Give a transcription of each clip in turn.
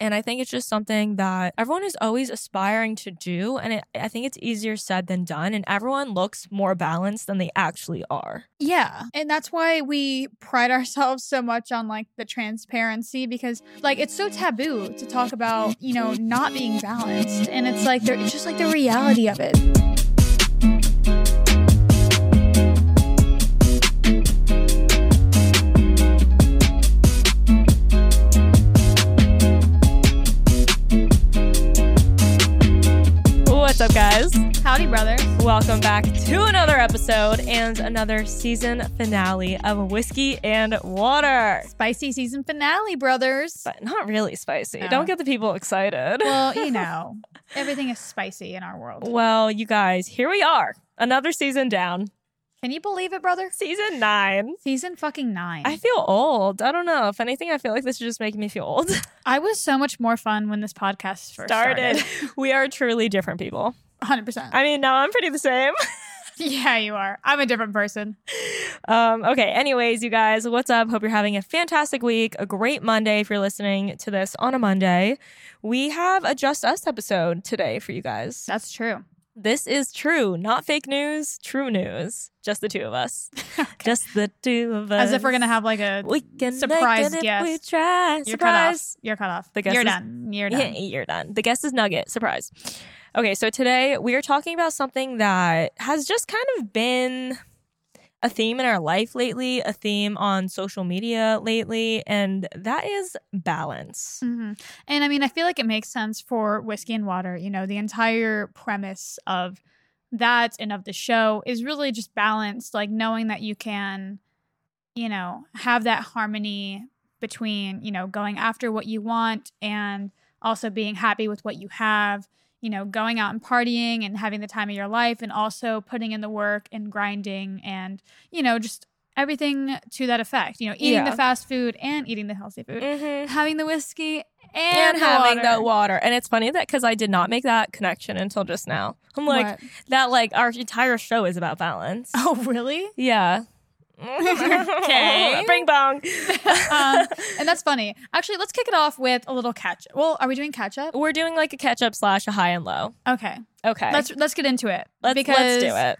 And I think it's just something that everyone is always aspiring to do. And it, I think it's easier said than done. And everyone looks more balanced than they actually are. Yeah. And that's why we pride ourselves so much on like the transparency because like it's so taboo to talk about, you know, not being balanced. And it's like, it's just like the reality of it. Up, guys? Howdy, brother. Welcome back to another episode and another season finale of Whiskey and Water. Spicy season finale, brothers. But not really spicy. No. Don't get the people excited. Well, you know, everything is spicy in our world. Well, you guys, here we are. Another season down. Can you believe it, brother? Season nine. Season fucking nine. I feel old. I don't know. If anything, I feel like this is just making me feel old. I was so much more fun when this podcast first started. we are truly different people. 100%. I mean, now I'm pretty the same. yeah, you are. I'm a different person. Um, okay, anyways, you guys, what's up? Hope you're having a fantastic week, a great Monday if you're listening to this on a Monday. We have a Just Us episode today for you guys. That's true. This is true, not fake news, true news. Just the two of us. Just the two of us. As if we're going to have like a we can surprise guest. We try. You're cut off. Surprise. You're cut off. The guest You're is- done. You're done. you're done. The guest is Nugget. Surprise. Okay, so today we are talking about something that has just kind of been a theme in our life lately, a theme on social media lately, and that is balance. hmm And I mean, I feel like it makes sense for whiskey and water. You know, the entire premise of that and of the show is really just balanced, like knowing that you can, you know, have that harmony between, you know, going after what you want and also being happy with what you have, you know, going out and partying and having the time of your life and also putting in the work and grinding and, you know, just everything to that effect. You know, eating Yeah. the fast food and eating the healthy food Mm-hmm. having the whiskey and, And the having water. the water. And it's funny that because I did not make that connection until just now. I'm like, What? that, like, our entire show is about balance. oh really? Yeah. Okay. Bing bong. um, and that's funny. Actually, let's kick it off with a little catch. Up. Well, are we doing catch up? We're doing like a catch up slash a high and low. Okay, Okay. let's let's get into it. let's, because let's do it.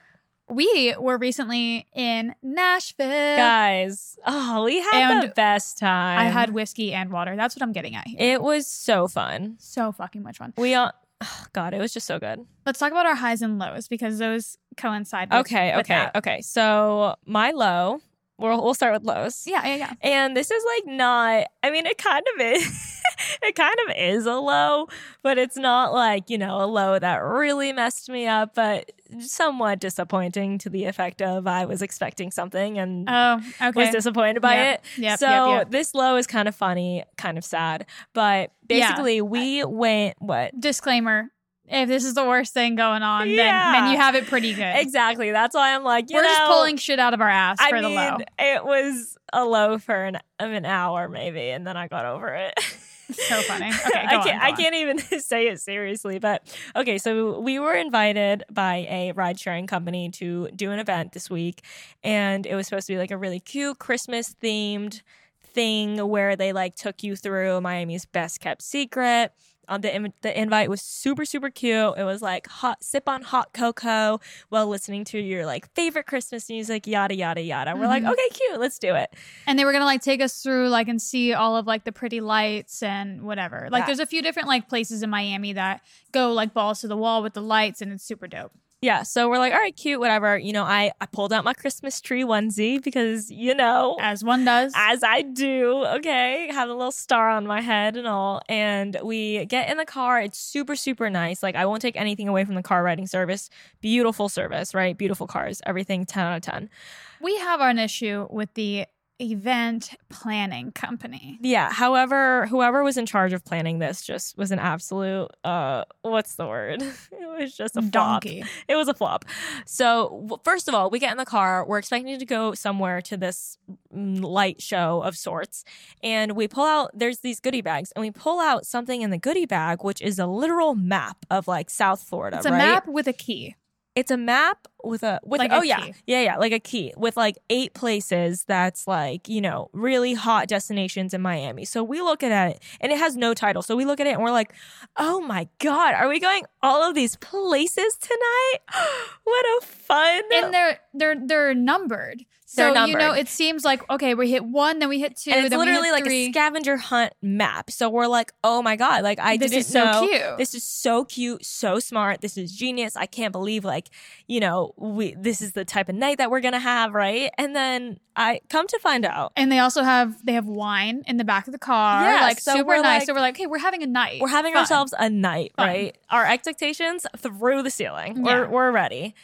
We were recently in Nashville. Guys, oh, we had the And best time. I had whiskey and water. That's what I'm getting at here. it was so fun. so fucking much fun. We all, oh, God, it was just so good. Let's talk about our highs and lows because those coincide. With, Okay, with okay, that. okay. So my low, we'll we'll start with lows. Yeah, yeah, yeah. And this is like not. I mean, it kind of is. it kind of is a low, but it's not like you know a low that really messed me up, but somewhat disappointing to the effect of I was expecting something and Oh, okay. was disappointed by Yep, it. Yep, so yep, this low is kind of funny, kind of sad. But Yeah. basically, we went what? disclaimer: if this is the worst thing going on, Yeah. then then you have it pretty good. Exactly. That's why I'm like, you We're just pulling shit out of our ass I for mean, the low. it was a low for an, of an hour maybe, and then I got over it. So funny. Okay, I on, can't. go I on. can't even say it seriously, but okay. So we were invited by a ride sharing company to do an event this week, and it was supposed to be like a really cute Christmas themed thing where they like took you through Miami's best kept secret. Um, the in- the invite was super super cute. It was like hot sip on hot cocoa while listening to your like favorite Christmas music, yada yada yada. We're like, Mhm. okay, cute, let's do it. And they were gonna like take us through like and see all of like the pretty lights and whatever. Like Yeah. there's a few different like places in Miami that go like balls to the wall with the lights and it's super dope. Yeah, so we're like, all right, cute, whatever. You know, I I pulled out my Christmas tree onesie because you know As one does. as I do, okay, have a little star on my head and all. And we get in the car. It's super, super nice. Like, I won't take anything away from the car riding service. Beautiful service, right? Beautiful cars. Everything 10 out of 10. we have an issue with the event planning company. Yeah. However, whoever was in charge of planning this just was an absolute, uh, what's the word? It was just a flop. Donkey. It was a flop. So, first of all, we get in the car. We're expecting to go somewhere to this mm, light show of sorts. And we pull out, there's these goodie bags, and we pull out something in the goodie bag, which is a literal map of like South Florida, It's a right? map with a key. It's a map with a with Like oh a yeah key. yeah yeah like a key with like eight places that's like you know really hot destinations in Miami. So we look at it and it has no title. So we look at it and we're like, oh my god, are we going all of these places tonight? what a fun! and they're they're they're numbered. So you know, it seems like okay, we hit one, then we hit two, and it's then literally like three. a scavenger hunt map. So we're like, oh my god, like I this is so know. cute. This is so cute, so smart. This is genius. I can't believe like, you know, we this is the type of night that we're gonna have, right? And then I come to find out and they also have they have wine in the back of the car, Yeah, like so super we're nice. like- so we're like, hey, we're having a night. we're having Fun. ourselves a night, Fun. right? Our expectations through the ceiling. Yeah. We're we're ready.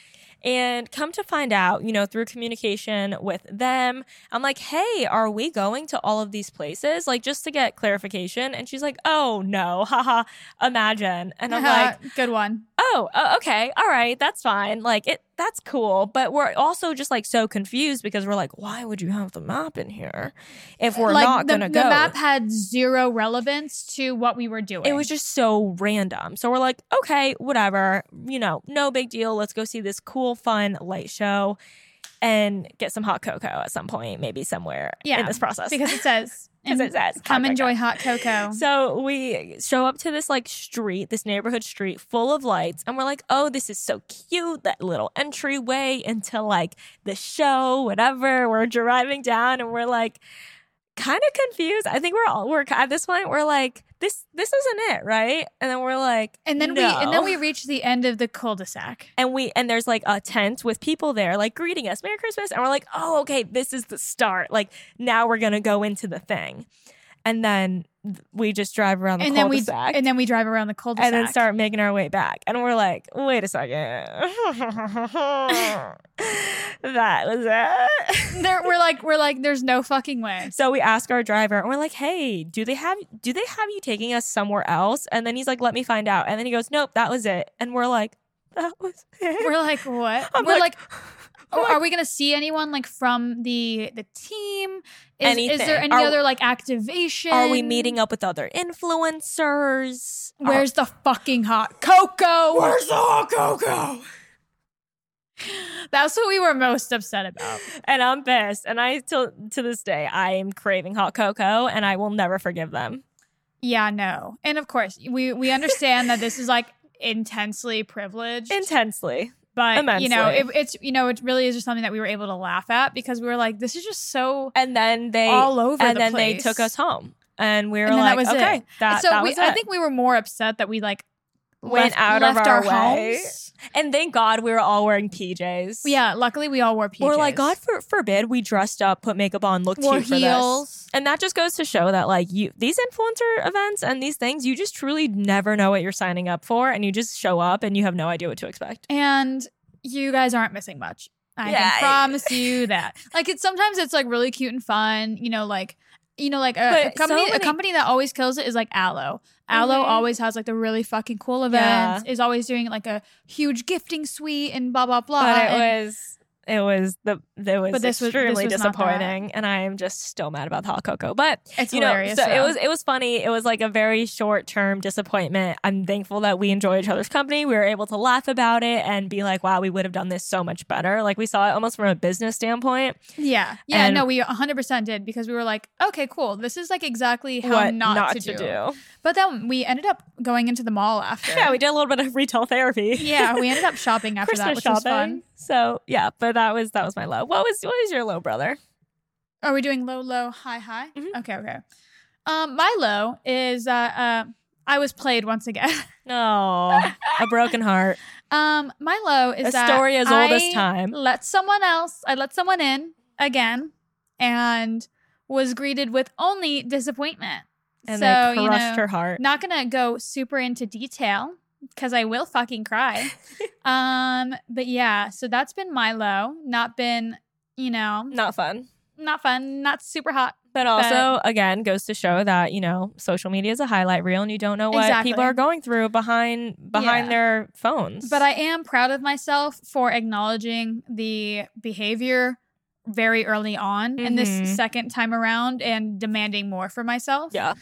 And come to find out, you know, through communication with them, I'm like, hey, are we going to all of these places? Like, just to get clarification. And she's like, oh, no, haha, imagine. And I'm like, good one. Oh, uh, okay, all right, that's fine. Like it, that's cool. But we're also just like so confused because we're like, why would you have the map in here if we're like not the, gonna the go? map had zero relevance to what we were doing. it was just so random. So we're like, okay, whatever. You know, no big deal. Let's go see this cool, fun light show and get some hot cocoa at some point, maybe somewhere Yeah, in this process. because it says, Because it says hot come cocoa. enjoy hot cocoa. So we show up to this like street, this neighborhood street full of lights, and we're like, oh, this is so cute. That little entryway into like the show, whatever. We're driving down and we're like kind of confused. I think we're all we're at this point, we're like, this this isn't it, right? And then we're like, and then we and then we reach the end of the cul-de-sac. and we and there's like a tent with people there like greeting us merry christmas and we're like oh okay this is the start like now we're gonna go into the thing and then we just drive around the And then we cul-de-sac. and then we drive around the cul-de-sac. and then start making our way back. And we're like wait a second. That was it. There we're like we're like there's no fucking way. so we ask our driver and we're like hey do they have do they have you taking us somewhere else? And then he's like let me find out. And then he goes nope that was it. And we're like that was it. We're like what? I'm we're like, I'm oh, are we gonna see anyone like from the the team? Is, is there any Are- other like activation? Are we meeting up with other influencers? Are- Where's the fucking hot cocoa? Where's the hot cocoa? That's what we were most upset about. And I'm pissed. And I till to this day I am craving hot cocoa and I will never forgive them. Yeah, no. And of course, we we understand that this is like intensely privileged, Intensely. But you know, it, it's you know, it really is just something that we were able to laugh at because we were like, this is just so And then they all over and the then place. they took us home. And we were And like, that was okay, it. that, so that we, I think we were more upset that we like Went left, out of left our our, way. homes. And thank God we were all wearing PJs. Yeah, luckily we all wore PJs. We're like, God for, forbid we dressed up, put makeup on, looked wore cute for this. heels. And that just goes to show that like you these influencer events and these things, you just truly never know what you're signing up for and you just show up and you have no idea what to expect. and you guys aren't missing much. I Yeah. can promise you that. Like it's sometimes it's like really cute and fun, you know, like you know, like a, a But so company a company that always kills it is like Alo. Alo Mhm. always has like the really fucking cool events, is always doing like a huge gifting suite and blah blah blah. But and- it was it was the it was But this was- this extremely was disappointing and I am just still mad about the hot cocoa. But it's you know, hilarious. so it was it was funny. It was like a very short term disappointment. I'm thankful that we enjoy each other's company. We were able to laugh about it and be like, wow, we would have done this so much better. Like we saw it almost from a business standpoint. Yeah. Yeah, And- no, we 100% did because we were like, okay, cool. This is like exactly how what not, to, do. But then we ended up going into the mall after. Yeah, we did a little bit of retail therapy. yeah, we ended up shopping after that, which shopping. was fun. So yeah, but that was that was my low. What was what was your low, brother? Are we doing low, low, high, high? Mhm. Okay, okay. Um, my low is uh, uh I was played once again. No, a broken heart. um, my low is A that story as old as time. Let someone else. I let someone in again, and was greeted with only disappointment. And so they you crushed know, her heart. not gonna go super into detail because I will fucking cry. um, but yeah, so that's been my low. Not been, you know, Not fun. not fun, not super hot. But also, again, goes to show that you know social media is a highlight reel, and you don't know what Exactly. people are going through behind behind Yeah. their phones. But I am proud of myself for acknowledging the behavior very early on in Mhm. this second time around and demanding more for myself. yeah,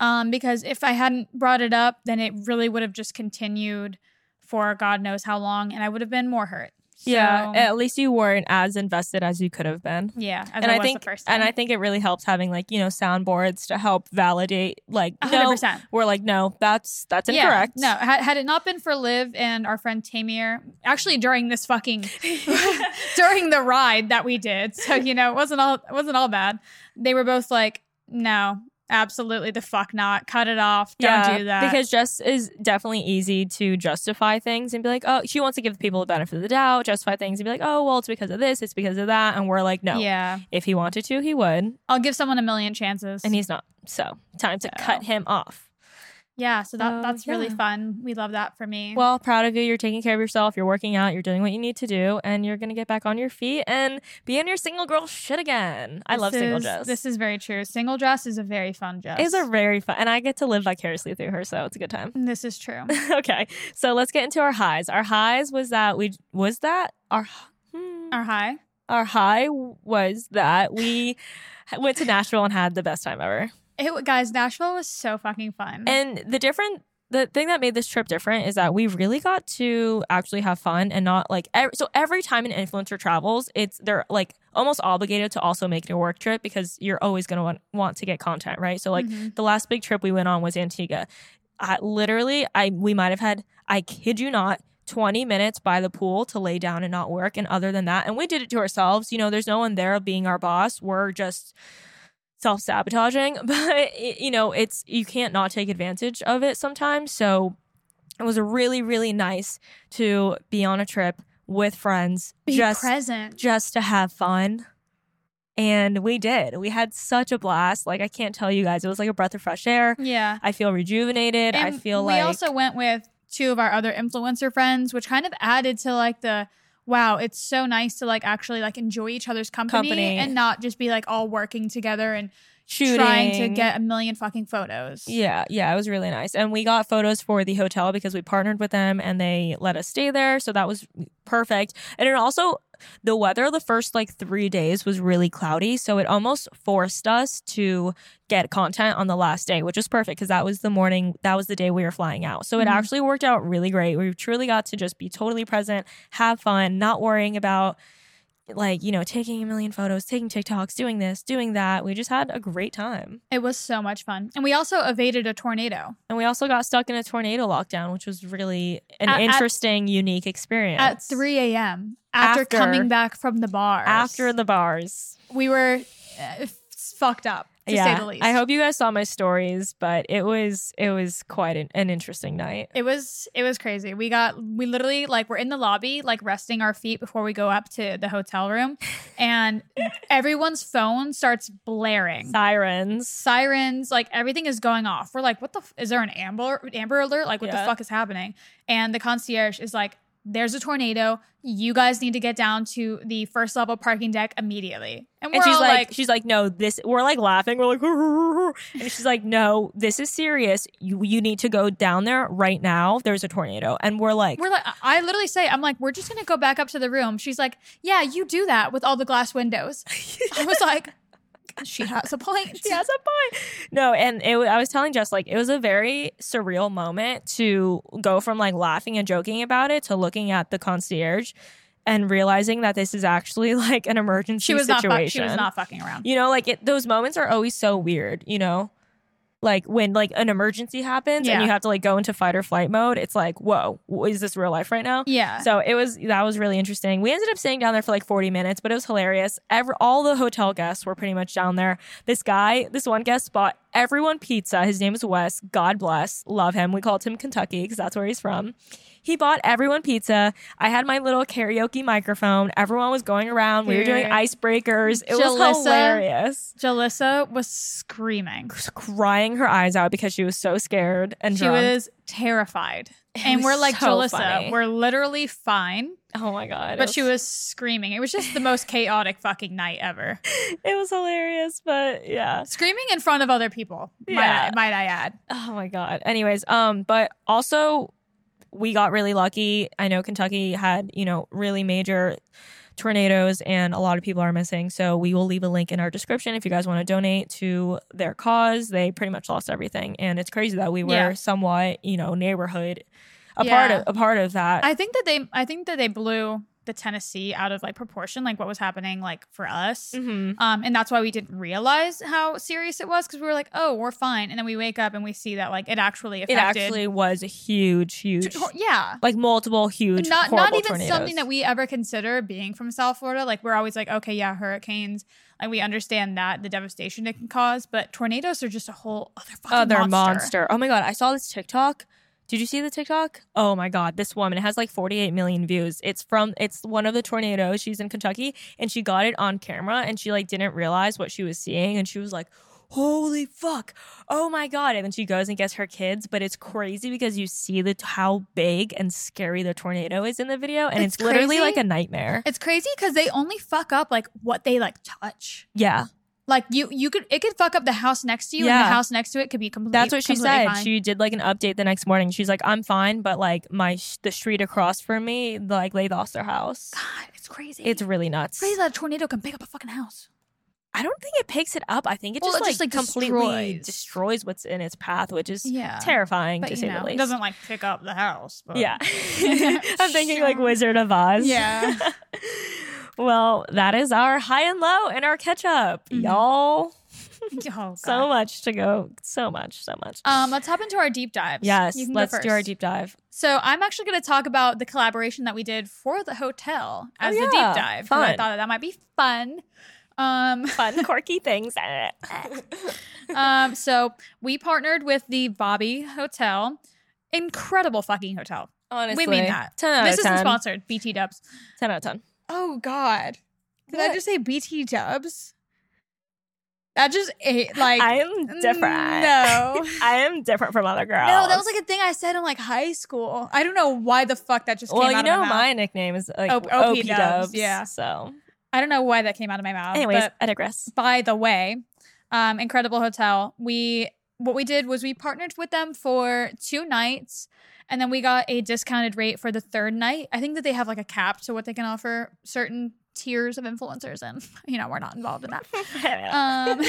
Um, because if I hadn't brought it up, then it really would have just continued for God knows how long, and I would have been more hurt. Yeah, at least you weren't as invested as you could have been. yeah. And I, I think, the first time. and I think it really helps having like you know soundboards to help validate. Like, A hundred no, percent. we're like, no, that's that's Yeah, incorrect. no, had, had it not been for Liv and our friend Tamir, actually during this fucking during the ride that we did, so you know it wasn't all it wasn't all bad. They were both like, no, absolutely the fuck not, cut it off, don't yeah, do that. because Jess is definitely easy to justify things and be like, oh, she wants to give people the benefit of the doubt, justify things and be like, oh, well, it's because of this, it's because of that, and we're like, no, yeah, if he wanted to, he would, I'll give someone a million chances. and he's not. So time to So. cut him off. Yeah, so that So, that's really fun. We love that for me. Well, proud of you. You're taking care of yourself. You're working out. You're doing what you need to do, and you're gonna get back on your feet and be in your single girl shit again. I This love single is- Jess. This is very true. Single dress is a very fun dress. It's a very fun, and I get to live vicariously through her, so it's a good time. this is true. okay, so let's get into our highs. Our highs was that we was that our hmm, Our high. our high was that we went to Nashville and had the best time ever. It, guys, Nashville was so fucking fun. And the different the thing that made this trip different is that we really got to actually have fun and not like ev- so every time an influencer travels it's they're like almost obligated to also make it a work trip because you're always going to want, want to get content right so like Mhm. the last big trip we went on was antigua I, literally i we might have had i kid you not 20 minutes by the pool to lay down and not work and other than that and we did it to ourselves you know there's no one there being our boss we're just self-sabotaging but it, you know it's you can't not take advantage of it sometimes. So it was really really nice to be on a trip with friends be just present. just to have fun. And we did. We had such a blast. Like i can't tell you guys it was like a breath of fresh air. Yeah. i feel rejuvenated. I feel we like we also went with two of our other influencer friends, which kind of added to like the wow, it's so nice to like actually like enjoy each other's company, Company. and not just be like all working together and shooting trying to get a million fucking photos. Yeah, yeah, it was really nice. And we got photos for the hotel because we partnered with them and they let us stay there. So that was perfect. And it also, the weather the first like three days was really cloudy. So it almost forced us to get content on the last day, which was perfect because that was the morning, that was the day we were flying out. So it Mhm. actually worked out really great. We truly got to just be totally present, have fun, not worrying about like, you know, taking a million photos, taking TikToks, doing this, doing that. We just had a great time. It was so much fun. And we also evaded a tornado And we also got stuck in a tornado lockdown, which was really an At- at- interesting, unique experience. at 3 a.m. After, After- coming back from the bar. After the bars. we were uh, fucked up, to yeah. say the least. I hope you guys saw my stories, but it was it was quite an, an interesting night. It was it was crazy. We got we literally like we're in the lobby like resting our feet before we go up to the hotel room and everyone's phone starts blaring. Sirens. Sirens, like everything is going off. We're like, what the f- is there an amber amber alert? Like what Yeah. the fuck is happening? And the concierge is like, there's a tornado. You guys need to get down to the first level parking deck immediately. And we're And she's like, like, she's like, no, this. We're like laughing. We're like, and she's like, no, this is serious. You you need to go down there right now. There's a tornado, and we're like, We're like, I literally say, I'm like, we're just gonna go back up to the room. She's like, yeah, you do that with all the glass windows. I was like, she has a point. she has a point. No, and it, I was telling Jess like it was a very surreal moment to go from like laughing and joking about it to looking at the concierge and realizing that this is actually like an emergency She was not. situation. She was not fucking around. You know, like it, those moments are always so weird. You know, like when like an emergency happens Yeah. and you have to like go into fight or flight mode. It's like, whoa, is this real life right now? Yeah. So it was that was really interesting. We ended up staying down there for like 40 minutes, but it was hilarious. Every, all the hotel guests were pretty much down there. This guy, this one guest bought everyone pizza. His name is Wes. God bless. Love him. We called him Kentucky because that's where he's from. He bought everyone pizza. I had my little karaoke microphone. Everyone was going around. We were doing icebreakers. It was hilarious. Jalissa was screaming. Crying her eyes out because she was so scared and She drunk. was terrified. and was we're like, so Jalissa, funny. we're literally fine. oh my god! it But she was screaming. It was just the most chaotic fucking night ever. It was hilarious, but yeah. Screaming in front of other people, might, Yeah. I, might I add. Oh my god. Anyways, um, but also we got really lucky. I know Kentucky had, you know, really major tornadoes and a lot of people are missing. So we will leave a link in our description if you guys want to donate to their cause. They pretty much lost everything. And it's crazy that we were Yeah. somewhat, you know, neighborhood a part of a part of that. I think that they I think that they blew the Tennessee out of like proportion, like what was happening like for us. hmm Um, and that's why we didn't realize how serious it was because we were like, oh, we're fine. And then we wake up and we see that like it actually affected. It actually was a huge, huge, yeah. like multiple huge, Not not even tornadoes. something that we ever consider being from South Florida. Like we're always like, okay, yeah, hurricanes. Like we understand that the devastation it can cause, but tornadoes are just a whole other fucking other monster. monster. Oh my god, I saw this TikTok. Did you see the TikTok? Oh my god, this woman it has like 48 million views. It's from it's one of the tornadoes. She's in Kentucky and she got it on camera and she like didn't realize what she was seeing and she was like, "Holy fuck. Oh my god." And then she goes and gets her kids, but it's crazy because you see the how big and scary the tornado is in the video and it's, It's literally crazy. like a nightmare. It's crazy because they only fuck up like what they like touch. Yeah. Like you, you could it could fuck up the house next to you, and the house next to it could be completely. That's what she said. fine. She did like an update the next morning. She's like, "I'm fine, but like my sh- the street across from me, like they lost their house. God, it's crazy. It's really nuts. crazy that a tornado can pick up a fucking house. I don't think it picks it up. I think it Well, just, it like, just, like, completely destroys. destroys. what's in its path, which is Yeah, terrifying but to say know, the least. it doesn't like pick up the house. But. yeah, I'm thinking like Wizard of Oz. Yeah. well, that is our high and low and our catch up, Mhm. y'all. Oh, So much to go. So much. So much. Um, let's hop into our deep dives. yes, You can go let's do our deep dive. So I'm actually going to talk about the collaboration that we did for the hotel Oh, as a deep dive. dive. 'cause I thought that, that might be fun. Um, Fun, quirky things. um, so we partnered with the Bobby Hotel. Incredible fucking hotel. Honestly, we mean that. 10 out this isn't sponsored. BT Dubs. 10 out of 10. Oh God. Did I just say BT Dubs? That just ate like I am different. No. I am different from other girls. No, that was like a thing I said in like high school. I don't know why the fuck that just well, came you out know, of my mouth. Well, you know my nickname is like OP OP, Dubs, Dubs. yeah. So, I don't know why that came out of my mouth. anyways, but I digress. by the way, um, incredible hotel. We what we did was we partnered with them for two nights, and then we got a discounted rate for the third night. I think that they have like a cap to what they can offer certain tiers of influencers, and you know we're not involved in that. um,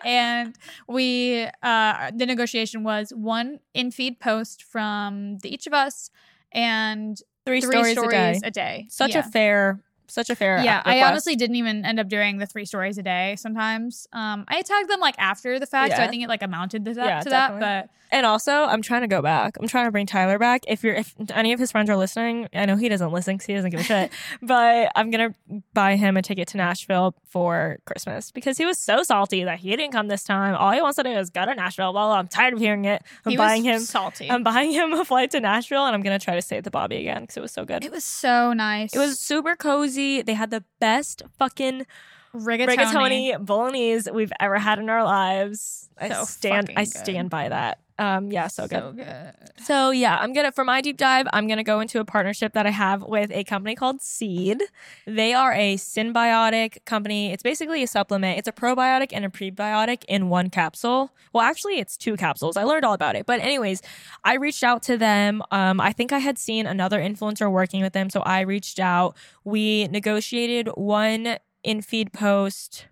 and we uh, the negotiation was one in feed post from the each of us and three, three stories, a day. day. Such Yeah. a fair, such a fair. Yeah, uh, I honestly didn't even end up doing the three stories a day. Sometimes, um, I tagged them like after the fact, so I think it like amounted to that. Yeah, to that definitely. but And also, I'm trying to go back. I'm trying to bring Tyler back. If you're, if any of his friends are listening, I know he doesn't listen because he doesn't give a shit. But I'm gonna buy him a ticket to Nashville for Christmas because he was so salty that he didn't come this time. All he wants to do is go to Nashville. Blah blah. I'm tired of hearing it. I'm he buying him. salty. I'm buying him a flight to Nashville, and I'm gonna try to stay at the Bobby again because it was so good. it was so nice. It was super cozy. They had the best fucking rigatoni. rigatoni bolognese we've ever had in our lives. I stand I good. stand by that. Um yeah, so good. So good. So yeah, I'm gonna for my deep dive, I'm gonna go into a partnership that I have with a company called Seed. They are a synbiotic company. It's basically a supplement. It's a probiotic and a prebiotic in one capsule. Well, actually, it's two capsules. I learned all about it. But anyways, I reached out to them. Um, I think I had seen another influencer working with them, so I reached out. We negotiated one in feed post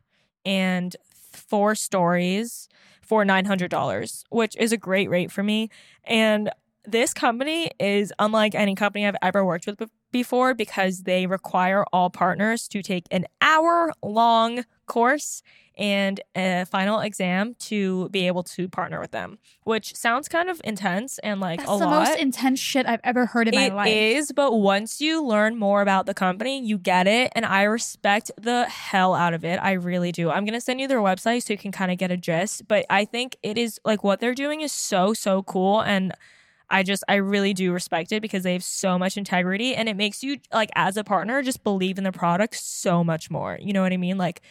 and four stories for $900, which is a great rate for me. And this company is unlike any company I've ever worked with before because they require all partners to take an hour long course and a final exam to be able to partner with them, which sounds kind of intense and like That's a the lot. most intense shit I've ever heard in It my life. is, but once you learn more about the company, you get it. And I respect the hell out of it. I really do. I'm going to send you their website so you can kind of get a gist. But I think it is like what they're doing is so, so cool. And I just, I really do respect it because they have so much integrity and it makes you, like, as a partner, just believe in the product so much more. You know what I mean? Like,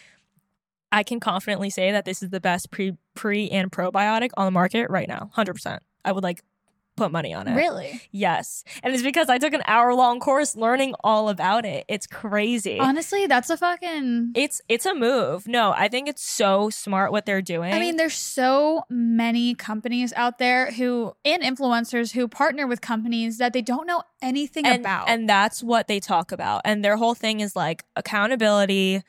I can confidently say that this is the best pre pre and probiotic on the market right now. 100%. I would like put money on it. Really? Yes. And it's because I took an hour long course learning all about it. It's crazy. Honestly, that's a fucking. it's it's a move. No, I think it's so smart what they're doing. I mean, there's so many companies out there who, and influencers who partner with companies that they don't know anything and, about. and that's what they talk about. And their whole thing is like accountability,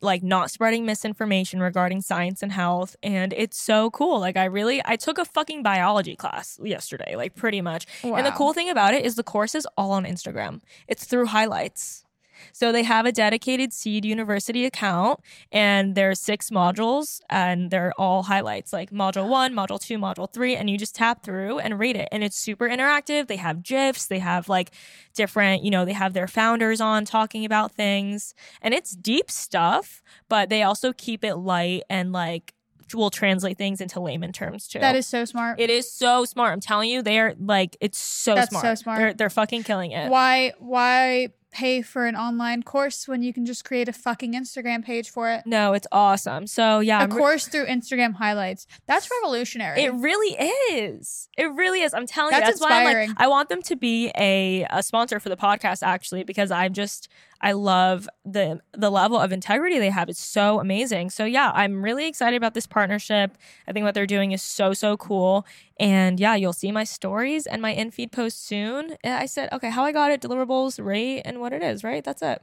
like not spreading misinformation regarding science and health and it's so cool. Like i really i took a fucking biology class yesterday like pretty much. And the cool thing about it is the course is all on instagram. It's through highlights so they have a dedicated seed university account and there's six modules and they're all highlights like module one module two module three and you just tap through and read it. And it's super interactive. They have gifs they have like different you know they have their founders on talking about things. And it's deep stuff but they also keep it light and like will translate things into layman terms too. That is so smart. it is so smart. I'm telling you they're like it's so That's smart so smart. they're, they're fucking killing it. Why why pay for an online course when you can just create a fucking Instagram page for it? no it's awesome so yeah A re- course through Instagram highlights. That's revolutionary. It really is. It really is. I'm telling you. That's That's why I'm inspiring. like I want them to be a, a sponsor for the podcast actually because I'm just I love the the level of integrity they have. It's so amazing. So yeah, I'm really excited about this partnership. I think what they're doing is so so cool. And yeah, you'll see my stories and my in feed post soon. I said, okay, how I got it, deliverables, rate, and what it is, right? That's it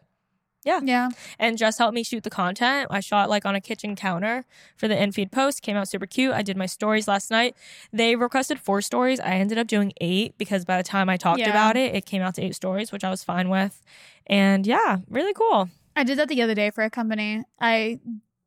yeah. Yeah. and just helped me shoot the content. I shot like on a kitchen counter for the in-feed post. Came out super cute. I did my stories last night. They requested four stories. I ended up doing eight because by the time I talked Yeah. about it, it came out to eight stories, which I was fine with. And yeah, really cool. I did that the other day for a company. I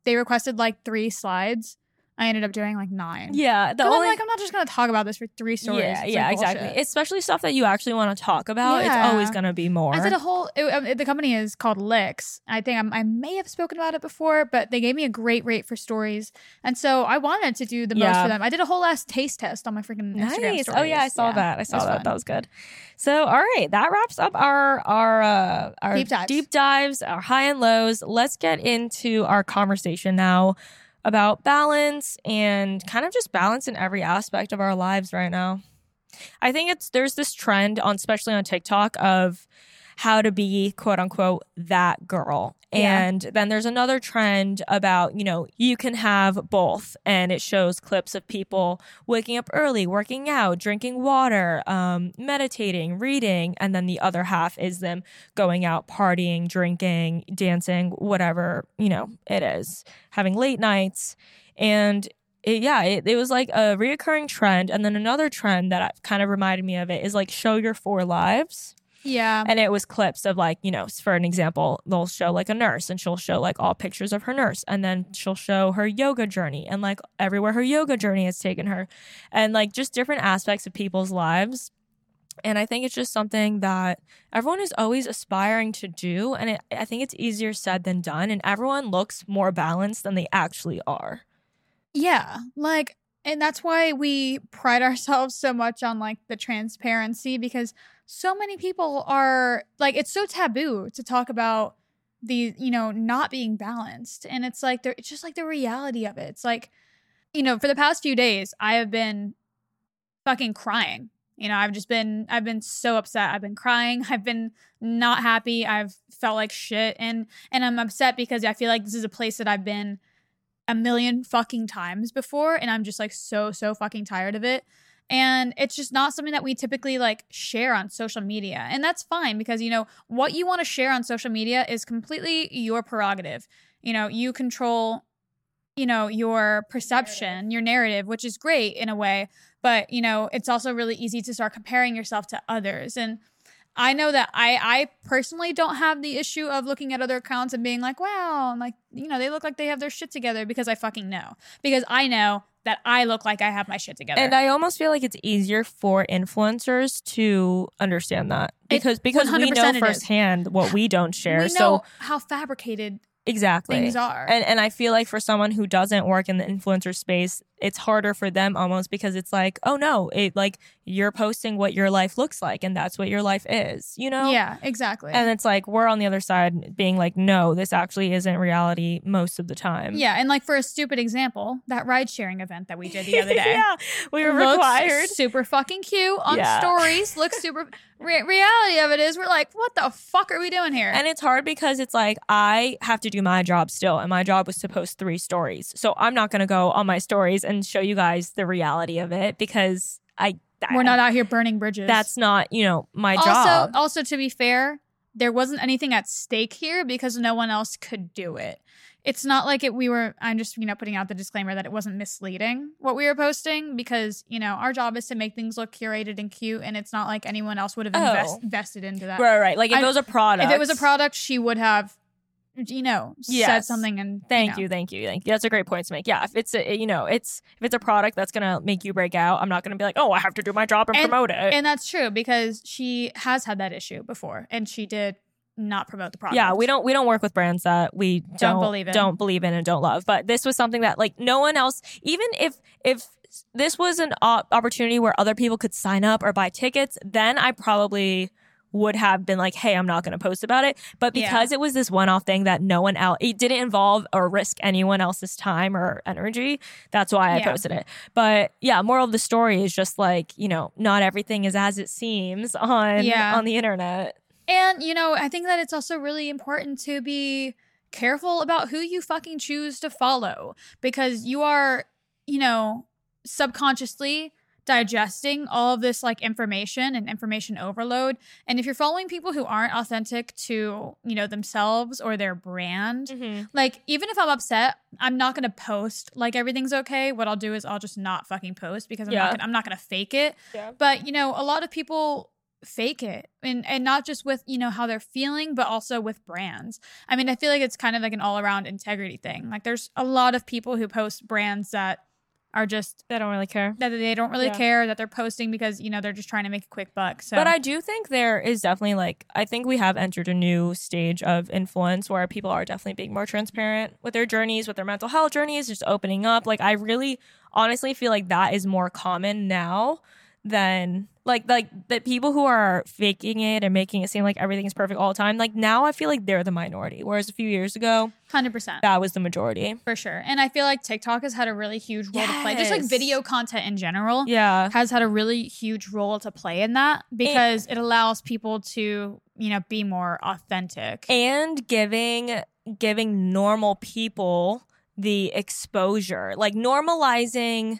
they requested like three slides. I ended up doing like nine. Yeah, the only I'm like, I'm not just gonna talk about this for three stories. yeah, It's, yeah, like, exactly. Especially stuff that you actually want to talk about. Yeah. It's always gonna be more. I did a whole. It, um, the company is called Licks. I think I'm, I may have spoken about it before, but they gave me a great rate for stories, and so I wanted to do the most Yeah. for them. I did a whole last taste test on my freaking Instagram stories. Oh yeah, I saw that. I saw that. fun. That was good. So all right, that wraps up our our uh, our Deep dives. deep dives, our high and lows. Let's get into our conversation now about balance and kind of just balance in every aspect of our lives right now. I think it's there's this trend on especially on TikTok of how to be quote unquote that girl. Yeah. And then there's another trend about, you know, you can have both. And it shows clips of people waking up early, working out, drinking water, um, meditating, reading. And then the other half is them going out, partying, drinking, dancing, whatever, you know, it is, having late nights. And it, yeah, it, it was like a reoccurring trend. And then another trend that kind of reminded me of it is like show your four lives. Yeah. And it was clips of like, you know, for an example, they'll show like a nurse and she'll show like all pictures of her nurse. And then she'll show her yoga journey and like everywhere her yoga journey has taken her. And like just different aspects of people's lives. And I think it's just something that everyone is always aspiring to do. And it, I think it's easier said than done. And everyone looks more balanced than they actually are. Yeah, like, and that's why we pride ourselves so much on like the transparency because so many people are like, it's so taboo to talk about the, you know, not being balanced. And it's like, there, it's just like the reality of it. It's like, you know, for the past few days, I have been fucking crying. You know, I've just been, I've been so upset. I've been crying. I've been not happy. I've felt like shit. And, and I'm upset because I feel like this is a place that I've been a million fucking times before and I'm just like so so fucking tired of it. And it's just not something that we typically like share on social media. And that's fine because you know what you want to share on social media is completely your prerogative. You know, you control you know your perception, your narrative, which is great in a way, but you know, it's also really easy to start comparing yourself to others and I know that I I personally don't have the issue of looking at other accounts and being like, wow, and like, you know, they look like they have their shit together because I fucking know. Because I know that I look like I have my shit together. And I almost feel like it's easier for influencers to understand that It- because because we know firsthand what we don't share. we know so how fabricated exactly. things are. And and I feel like for someone who doesn't work in the influencer space, it's harder for them almost because it's like, oh no, it like you're posting what your life looks like and that's what your life is, you know? yeah, exactly. And it's like we're on the other side being like, no, this actually isn't reality most of the time. yeah, and like for a stupid example, that ride sharing event that we did the other day. yeah. We were required. super fucking cute on Yeah. stories. Looks super. Re- reality of it is, we're like, what the fuck are we doing here? And it's hard because it's like I have to do my job still, and my job was to post three stories. So I'm not going to go on my stories and show you guys the reality of it because I we're not out here burning bridges. That's not you know my also, job. also to be fair, there wasn't anything at stake here because no one else could do it. It's not like it we were I'm just, you know, putting out the disclaimer that it wasn't misleading what we were posting because, you know, our job is to make things look curated and cute and it's not like anyone else would have Oh. invested into that. Right, right. Like if I- it was a product. If it was a product, she would have you know, said something and Thank know. you, thank you, thank you. That's a great point to make. Yeah, if it's a, you know, it's if it's a product that's gonna make you break out, I'm not gonna be like, oh, I have to do my job and, And- promote it. And that's true because she has had that issue before and she did not promote the product. yeah, we don't we don't work with brands that we don't, believe in. don't believe in and don't love. But this was something that like no one else, even if if this was an op- opportunity where other people could sign up or buy tickets, then I probably would have been like, hey, I'm not going to post about it. But Yeah. because it was this one off thing that no one else, it didn't involve or risk anyone else's time or energy. That's why I Yeah. posted it. But yeah, moral of the story is just like, you know, not everything is as it seems on Yeah. on the internet. And, you know, I think that it's also really important to be careful about who you fucking choose to follow because you are, you know, subconsciously digesting all of this like information and information overload. And if you're following people who aren't authentic to, you know, themselves or their brand, mm-hmm. like even if I'm upset, I'm not gonna post like everything's okay. What I'll do is I'll just not fucking post because I'm Yeah. not gonna, I'm not gonna fake it. Yeah. But you know, a lot of people fake it and and not just with you know how they're feeling but also with brands i mean i feel like it's kind of like an all-around integrity thing like there's a lot of people who post brands that are just They don't really care. that they don't really Yeah. care that they're posting because you know they're just trying to make a quick buck so But I do think there is definitely like I think we have entered a new stage of influence where people are definitely being more transparent with their journeys, with their mental health journeys, just opening up. Like I really honestly feel like that is more common now than like like the people who are faking it and making it seem like everything is perfect all the time. Like now I feel like they're the minority. Whereas a few years ago, 100% that was the majority. for sure and i feel like tiktok has had a really huge role to play just like video content in general Yeah. has had a really huge role to play in that because it allows people to you know be more authentic and giving giving normal people the exposure like normalizing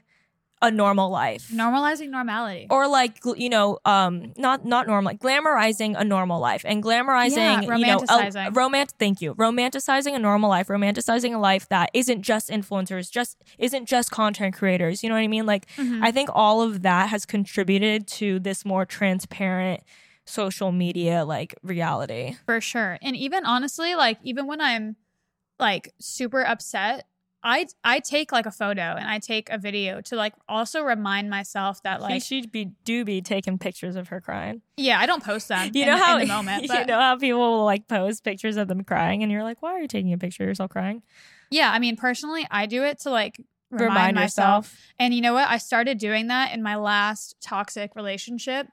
a normal life normalizing normality or like you know um not not normal like glamorizing a normal life and glamorizing Yeah, you know romanticizing. a, romant thank you romanticizing a normal life romanticizing a life that isn't just influencers just isn't just content creators you know what i mean like Mhm. i think all of that has contributed to this more transparent social media like reality For sure. And even honestly, like even when I'm like super upset, I I take like a photo and I take a video to like also remind myself that like should be do be taking pictures of her crying. yeah, I don't post them You in, know how in the moment. you know how people will like post pictures of them crying, and you're like, why are you taking a picture of yourself crying? yeah, I mean personally, I do it to like remind, Remind myself. yourself. And you know what? I started doing that in my last toxic relationship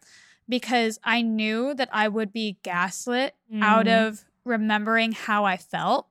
because I knew that I would be gaslit out Mhm. of remembering how I felt.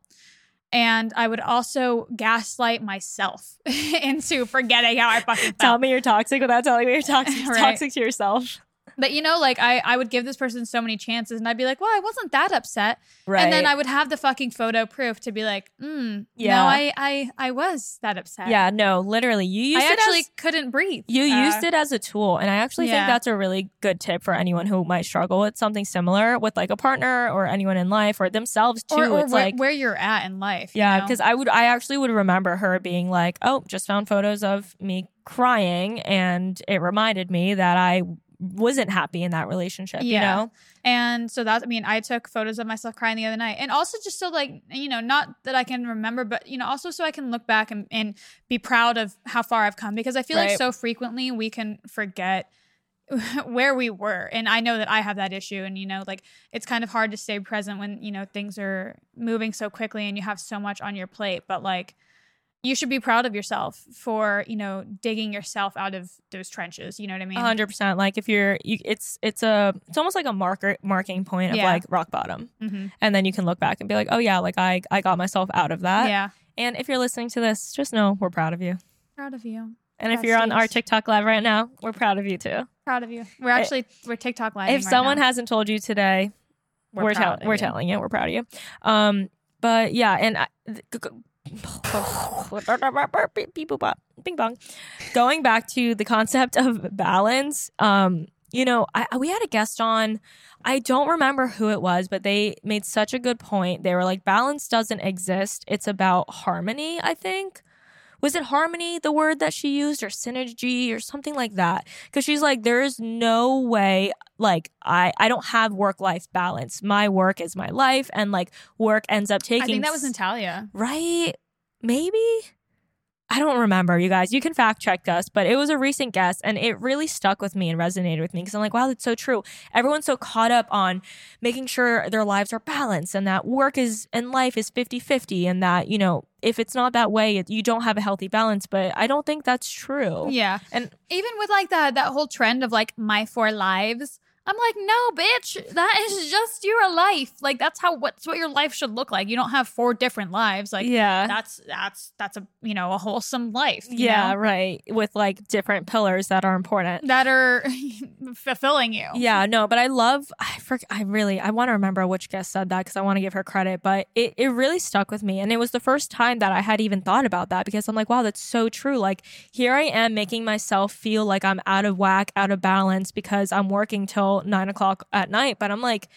And I would also gaslight myself into forgetting how I fucking Tell me you're toxic without telling me you're toxic. Right. Toxic to yourself, But you know, like I, I would give this person so many chances and I'd be like, well, I wasn't that upset. right? And then I would have the fucking photo proof to be like, mm, Yeah. no, I, I, I was that upset. yeah, no, literally, you used I actually as, couldn't breathe. you Uh, used it as a tool, and I actually yeah. think that's a really good tip for anyone who might struggle with something similar with like a partner or anyone in life or themselves too. Or, or it's where, like where you're at in life. you Yeah, know? because I would, I actually would remember her being like, "Oh, just found photos of me crying, and it reminded me that I wasn't happy in that relationship." Yeah. You know, And so that's, I mean, I took photos of myself crying the other night. And also just so, like, you know, not that I can remember, but, you know, also so I can look back and, and be proud of how far I've come. Because I feel like so frequently we can forget where we were. And I know that I have that issue. And, you know, like, it's kind of hard to stay present when, you know, things are moving so quickly and you have so much on your plate. But, like, you should be proud of yourself for, you know, digging yourself out of those trenches. You know what I mean? a hundred percent. Like if you're, you, it's it's a, it's almost like a marker marking point of Yeah. like rock bottom, hmm and then you can look back and be like, "Oh yeah, like I I got myself out of that." yeah. And if you're listening to this, just know we're proud of you. Proud of you. And if you're on our TikTok live right now, we're proud of you too. Proud of you. We're actually we're TikTok live. if someone hasn't told you today, we're, proud tell- we're telling you we're proud of you um but yeah and I, beep, boop, bop, bing bong going back to the concept of balance um you know, I, we had a guest on. I don't remember who it was, but they made such a good point. They were like, balance doesn't exist. It's about harmony, I think. Was it harmony, the word that she used, or synergy, or something like that? Because she's like, there is no way, like, I, I don't have work life balance. My work is my life, and like, work ends up taking. I think that was Natalia. Right? Maybe? I don't remember, you guys. You can fact check us, but it was a recent guest and it really stuck with me and resonated with me because I'm like, wow, that's so true. Everyone's so caught up on making sure their lives are balanced and that work is and life is 50 50 and that, you know, if it's not that way, you don't have a healthy balance. But I don't think that's true. Yeah. And even with like that that whole trend of like my four lives, I'm like, no, bitch, that is just your life. Like that's how what's what your life should look like. You don't have four different lives. Like yeah, that's that's that's a you know a wholesome life. Yeah, know? right. With like different pillars that are important that are fulfilling you. Yeah, no, but I love. I for, I really I want to remember which guest said that because I want to give her credit. But it it really stuck with me, and it was the first time that I had even thought about that because I'm like, wow, that's so true. Like here I am making myself feel like I'm out of whack, out of balance because I'm working till nine o'clock at night. But I'm like,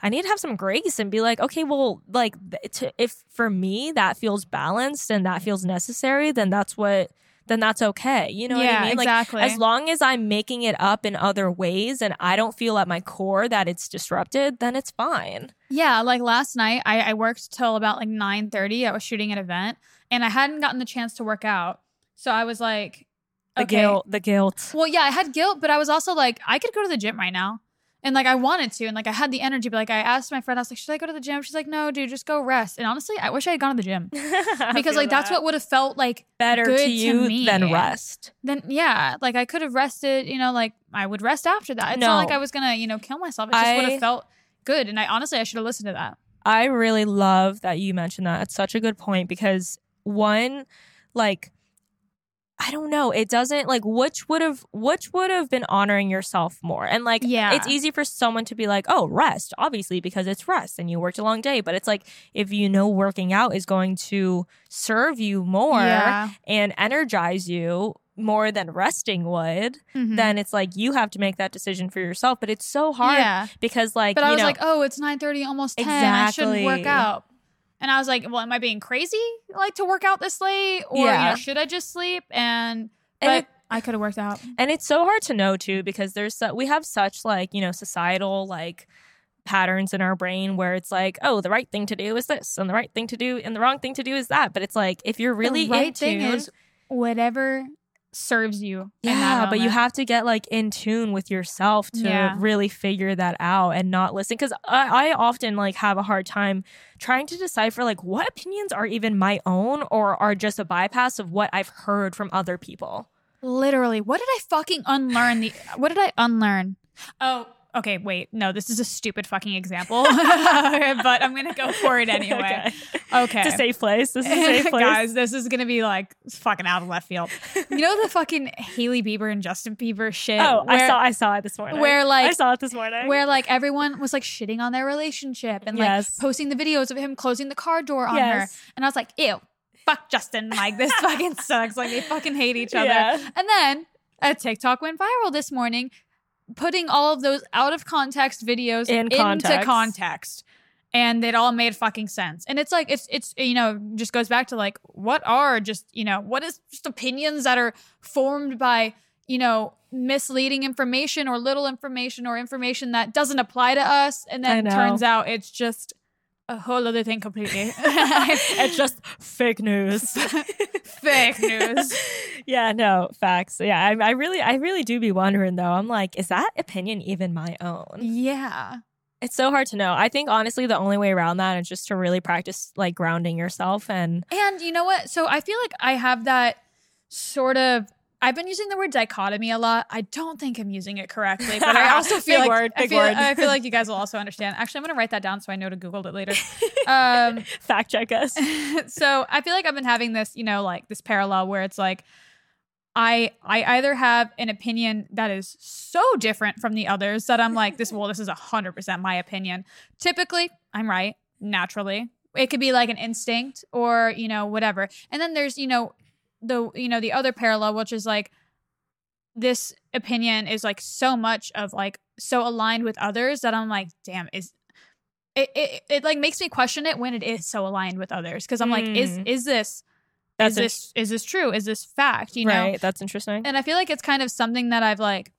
I need to have some grace and be like, okay, well, like to, if for me that feels balanced and that feels necessary, then that's what then that's okay. You know yeah, what I mean? Exactly. Like as long as I'm making it up in other ways and I don't feel at my core that it's disrupted, then it's fine. Yeah, like last night I, I worked till about like 9 30. I was shooting an event and I hadn't gotten the chance to work out. So I was like, the okay. guilt, the guilt. Well, yeah, I had guilt, but I was also like, I could go to the gym right now. And like I wanted to, and like I had the energy, but like I asked my friend, I was like, "Should I go to the gym?" She's like, "No, dude, just go rest." And honestly, I wish I had gone to the gym because like that's what would have felt like better to you me. than rest. Then yeah, like I could have rested. You know, like I would rest after that. It's No. not like I was gonna you know kill myself. It just would have felt good. And I honestly, I should have listened to that. I really love that you mentioned that. It's such a good point because one, like, I don't know, it doesn't like which would have which would have been honoring yourself more. And like Yeah. it's easy for someone to be like, "Oh, rest," obviously because it's rest and you worked a long day, but it's like if you know working out is going to serve you more Yeah. and energize you more than resting would, Mhm. then it's like you have to make that decision for yourself, but it's so hard yeah. because like But I was know, like, oh, it's nine thirty, almost ten. I shouldn't work Exactly. out. And I was like, well, am I being crazy, like to work out this late, or you know, should I just sleep? And but And it- I could have worked out. and it's so hard to know too because there's so, we have such like you know societal like patterns in our brain where it's like oh the right thing to do is this and the right thing to do and the wrong thing to do is that but it's like if you're really the right in thing is whatever serves you. in that yeah but you have to get like in tune with yourself to Yeah. really figure that out and not listen because I, I often like have a hard time trying to decipher like what opinions are even my own or are just a bypass of what i've heard from other people literally. What did I fucking unlearn? The what did I unlearn? Oh, okay. Wait, no, this is a stupid fucking example, but I'm gonna go for it anyway. Okay. it's a safe place this is a safe place Guys, this is gonna be like fucking out of left field. You know the fucking Hailey Bieber and Justin Bieber shit. Oh, I saw I saw it this morning. where, like- I saw it this morning. Where like everyone was like shitting on their relationship and like Yes. posting the videos of him closing the car door on her, Yes. and I was like, ew, fuck Justin, like this fucking sucks. Like they fucking hate each other. Yeah. And then a TikTok went viral this morning, putting all of those out of context videos In into context. context. And it all made fucking sense. And it's like it's it's you know, just goes back to like what are just, you know, what is just opinions that are formed by, you know, misleading information or little information or information that doesn't apply to us and then turns out it's just a whole other thing completely. it's just fake news. fake news. yeah, no facts. Yeah, I, I really, I really do be wondering though. I'm like, is that opinion even my own? Yeah. It's so hard to know. I think honestly, the only way around that is just to really practice like grounding yourself and And you know what? So I feel like I have that sort of. I've been using the word dichotomy a lot. I don't think I'm using it correctly, but I also feel Big like word, I feel, word. I feel like you guys will also understand. Actually, I'm gonna write that down so I know to Google it later. Um, fact check us. so I feel like I've been having this, you know, like this parallel where it's like I I either have an opinion that is so different from the others that I'm like this well this is 100% my opinion. Typically, I'm right naturally. It could be like an instinct or, you know, whatever. And then there's, you know, the you know, the other parallel which is like this opinion is like so much of like so aligned with others that I'm like, damn, is it it, it like makes me question it when it is so aligned with others because I'm like, is Mm. is this That's is this is this true? Is this fact? You know, right. That's interesting. and I feel like it's kind of something that I've like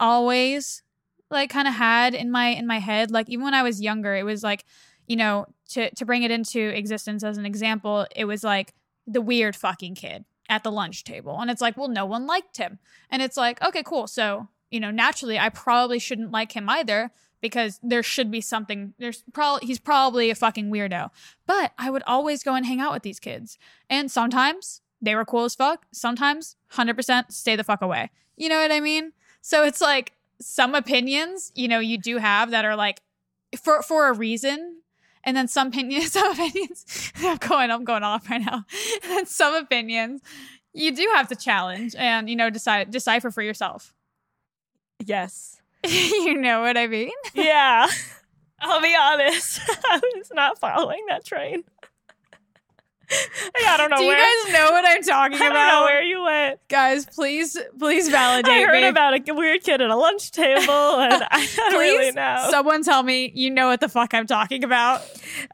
always like kind of had in my in my head. Like even when I was younger, it was like, you know, to to bring it into existence as an example, it was like the weird fucking kid at the lunch table. And it's like, well, no one liked him. And it's like, okay, cool. So, you know, naturally I probably shouldn't like him either because there should be something there's probably he's probably a fucking weirdo. But I would always go and hang out with these kids. And sometimes they were cool as fuck. Sometimes 100% stay the fuck away. You know what I mean? So it's like some opinions, you know, you do have that are like for for a reason. And then some opinions, some opinions, I'm going, I'm going off right now. And then some opinions you do have to challenge and, you know, decide decipher for yourself. yes. you know what I mean? Yeah. I'll be honest. I was not following that train. I don't know Do you where. guys know what I'm talking I don't know about? where you went. Guys, please, please validate I heard me. about a weird kid at a lunch table, and I don't really know. someone tell me you know what the fuck I'm talking about.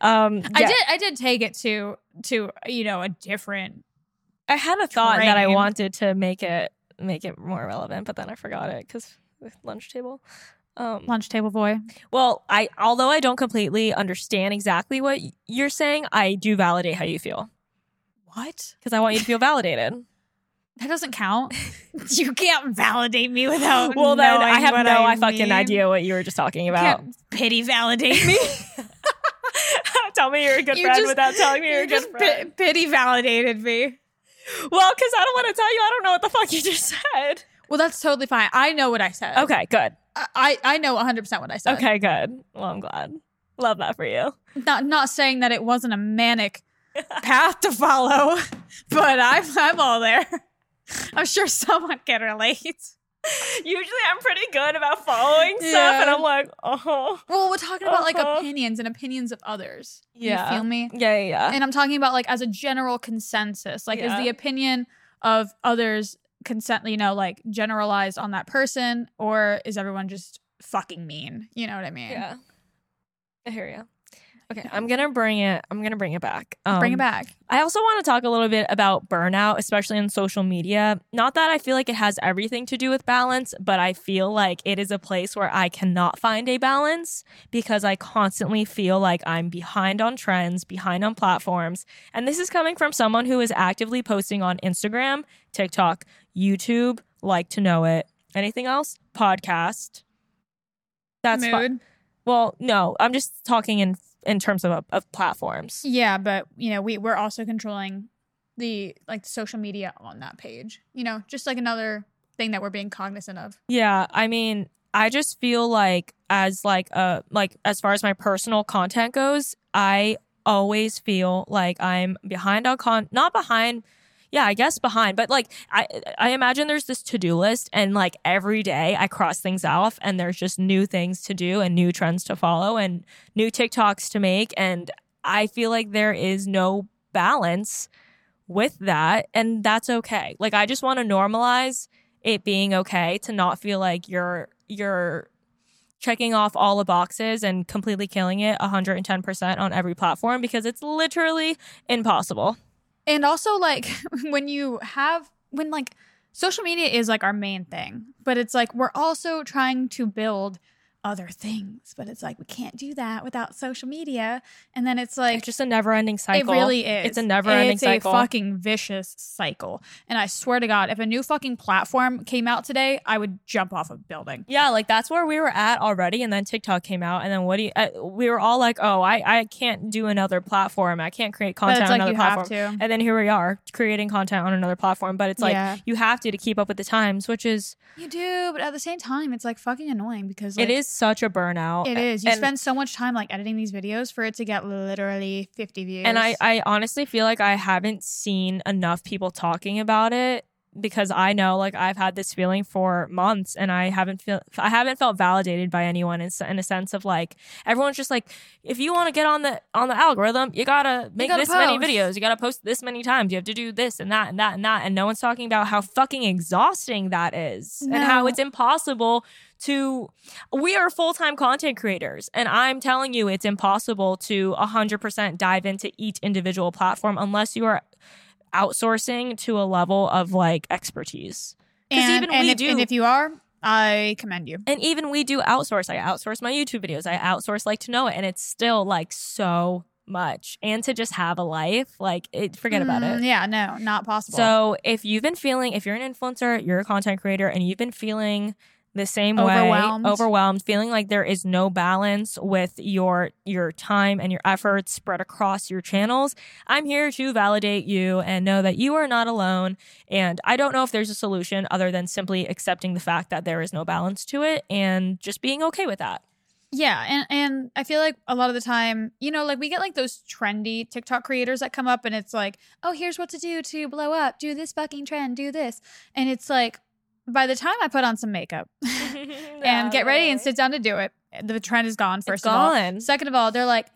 um, I did I did take it to to you know a different I had a thought that I wanted to make it make it more relevant, but then I forgot it because lunch table. Um, lunch table boy. well, I although I don't completely understand exactly what you're saying, I do validate how you feel What? because I want you to feel validated. That doesn't count. you can't validate me without. well, then I have no I fucking mean. idea what you were just talking about. can't pity validate me. Tell me you're a good You friend just- without telling me you're a good just friend. pi- pity validated me. well, because I don't want to tell you. I don't know what the fuck you just said. Well, that's totally fine. I know what I said. Okay, good. I I, know 100 percent what I said. Okay, good. Well, I'm glad. Love that for you. Not not saying that it wasn't a manic path to follow, but I'm I'm all there. I'm sure someone can relate. Usually, I'm pretty good about following stuff, and I'm like, huh. Well, we're talking about like Uh-huh. opinions and opinions of others. Yeah. You feel me? Yeah, yeah, yeah. And I'm talking about like as a general consensus. Like, is the opinion of others consent, you know, like generalized on that person, or is everyone just fucking mean? You know what I mean? Yeah. I hear you. Okay, I'm gonna bring it. I'm gonna bring it back. Bring it Um, back. I also want to talk a little bit about burnout, especially on social media. Not that I feel like it has everything to do with balance, but I feel like it is a place where I cannot find a balance because I constantly feel like I'm behind on trends, behind on platforms. And this is coming from someone who is actively posting on Instagram, TikTok, YouTube, like to know it. Anything else? Podcast. That's fi- well, no, I'm just talking in in terms of of platforms. Yeah, but you know, we we're also controlling the like social media on that page. You know, just like another thing that we're being cognizant of. Yeah, I mean, I just feel like as like uh like as far as my personal content goes, I always feel like I'm behind on con not behind yeah, I guess behind, but like I I imagine there's this to-do list and like every day I cross things off and there's just new things to do and new trends to follow and new TikToks to make and I feel like there is no balance with that and that's okay. Like I just want to normalize it being okay to not feel like you're you're checking off all the boxes and completely killing it 110% on every platform because it's literally impossible. And also like when you have when like social media is like our main thing, but it's like we're also trying to build other things, but it's like we can't do that without social media. And then it's like It's just a never-ending cycle. It really is. It's a never-ending cycle. it's a fucking vicious cycle. And I swear to God, if a new fucking platform came out today, I would jump off a building. yeah, like that's where we were at already, and then TikTok came out, and then what do you? Uh, we were all like, "Oh, I I can't do another platform. I can't create content on like another platform." And then here we are creating content on another platform, but it's like Yeah. you have to to keep up with the times, which is You do, but at the same time, it's like fucking annoying because like, it is such a burnout. It is. You And- spend so much time like editing these videos for it to get literally 50 views. And I, I honestly feel like I haven't seen enough people talking about it because I know like I've had this feeling for months and I haven't feel I haven't felt validated by anyone in, in a sense of like everyone's just like if you want to get on the on the algorithm you gotta make gotta this many videos. You gotta post this many times. You have to do this and that and that and that. And no one's talking about how fucking exhausting that is and how it's impossible to we are full-time content creators and i'm telling you it's impossible to 100% dive into each individual platform unless you are outsourcing to a level of like expertise. And, even and we if, do- and if you are, I commend you. and even we do outsource i outsource my youtube videos i outsource like to know it and it's still like so much and to just have a life like it, forget about Mm, it Yeah, no, not possible. so if you've been feeling, if you're an influencer, you're a content creator, and you've been feeling the same Overwhelmed. way, overwhelmed, feeling like there is no balance with your your time and your efforts spread across your channels, I'm here to validate you and know that you are not alone. And I don't know if there's a solution other than simply accepting the fact that there is no balance to it and just being okay with that. Yeah, and and I feel like a lot of the time, you know, like we get like those trendy TikTok creators that come up and it's like, "Oh, here's what to do to blow up. Do this fucking trend, do this." And it's like by the time I put on some makeup and get ready and sit down to do it, the trend is gone first It's of all. gone. Second of all, they're like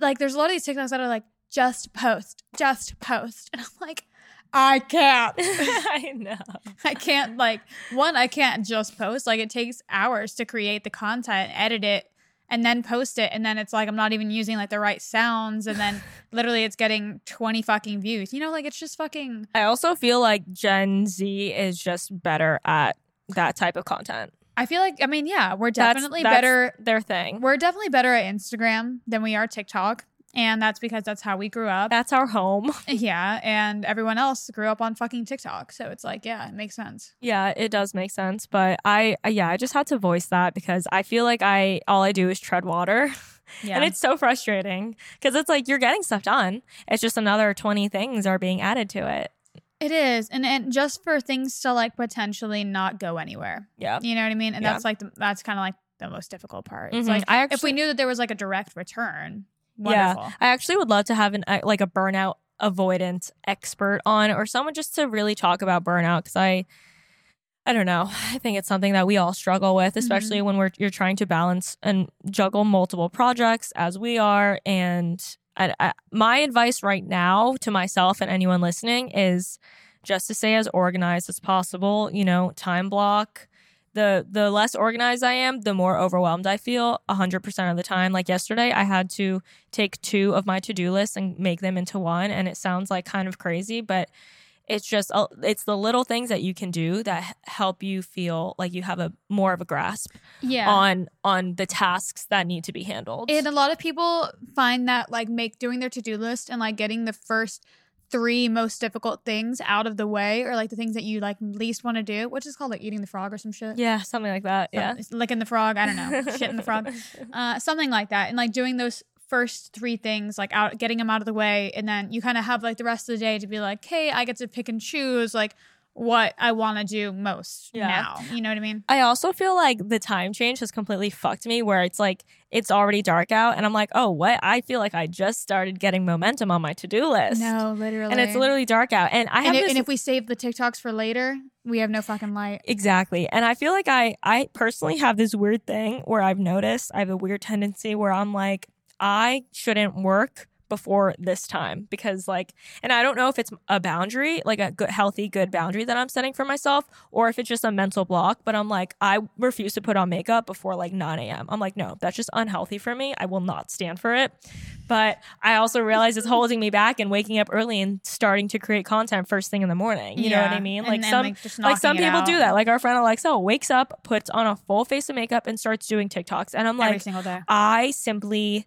like there's a lot of these TikToks that are like just post, just post. And I'm like, I can't. I know. I can't like one, I can't just post. Like it takes hours to create the content, edit it, and then post it. And then it's like I'm not even using like the right sounds. And then literally it's getting 20 fucking views. You know, like it's just fucking I also feel like Gen Z is just better at that type of content. I feel like I mean, yeah, we're That's- definitely that's better Their thing. we're definitely better at Instagram than we are TikTok. And that's because that's how we grew up. That's our home. yeah. And everyone else grew up on fucking TikTok. So it's like, yeah, it makes sense. Yeah, it does make sense, but I yeah, I just had to voice that because I feel like I all I do is tread water. Yeah. And it's so frustrating because it's like you're getting stuff done. It's just another 20 things are being added to it. It is, and and just for things to like potentially not go anywhere. Yeah. You know what I mean? And Yeah. that's like the, that's kind of like the most difficult part. It's Mhm. like I actually if we knew that there was like a direct return, Yeah. I actually would love to have an uh, like a burnout avoidance expert on or someone just to really talk about burnout cuz I I don't know. I think it's something that we all struggle with, especially when we're you're trying to balance and juggle multiple projects as we are and I, I, my advice right now to myself and anyone listening is just to stay as organized as possible, you know, time block the the less organized I am, the more overwhelmed I feel 100% of the time. Like yesterday, I had to take two of my to-do lists and make them into one and it sounds like kind of crazy, but it's just it's the little things that you can do that help you feel like you have a more of a grasp Yeah. on on the tasks that need to be handled. and a lot of people find that like make doing their to-do list and like getting the first three most difficult things out of the way or like the things that you like least want to do, which is called like eating the frog or some shit. yeah, something like that. Yeah. Some- licking the frog. I don't know, shit in the frog. uh, something like that. And like doing those first three things, like out, getting them out of the way, and then you kind of have like the rest of the day to be like, hey, I get to pick and choose like what I want to do most Yeah. now. You know what I mean? I also feel like the time change has completely fucked me where it's like it's already dark out and I'm like, "Oh, what? I feel like I just started getting momentum on my to-do list." No, literally. And it's literally dark out. And I have And, this and if we save the TikToks for later, we have no fucking light. Exactly. And I feel like I I personally have this weird thing where I've noticed I have a weird tendency where I'm like I shouldn't work before this time because like and I don't know if it's a boundary, like a good healthy good boundary that I'm setting for myself or if it's just a mental block, but I'm like I refuse to put on makeup before like 9 a.m. I'm like no, that's just unhealthy for me. I will not stand for it. But I also realize it's holding me back and waking up early and starting to create content first thing in the morning. You know what I mean? Like some just like some people do that. Like our friend Alexa wakes up, puts on a full face of makeup, and starts doing TikToks. And I'm every like, single day. I simply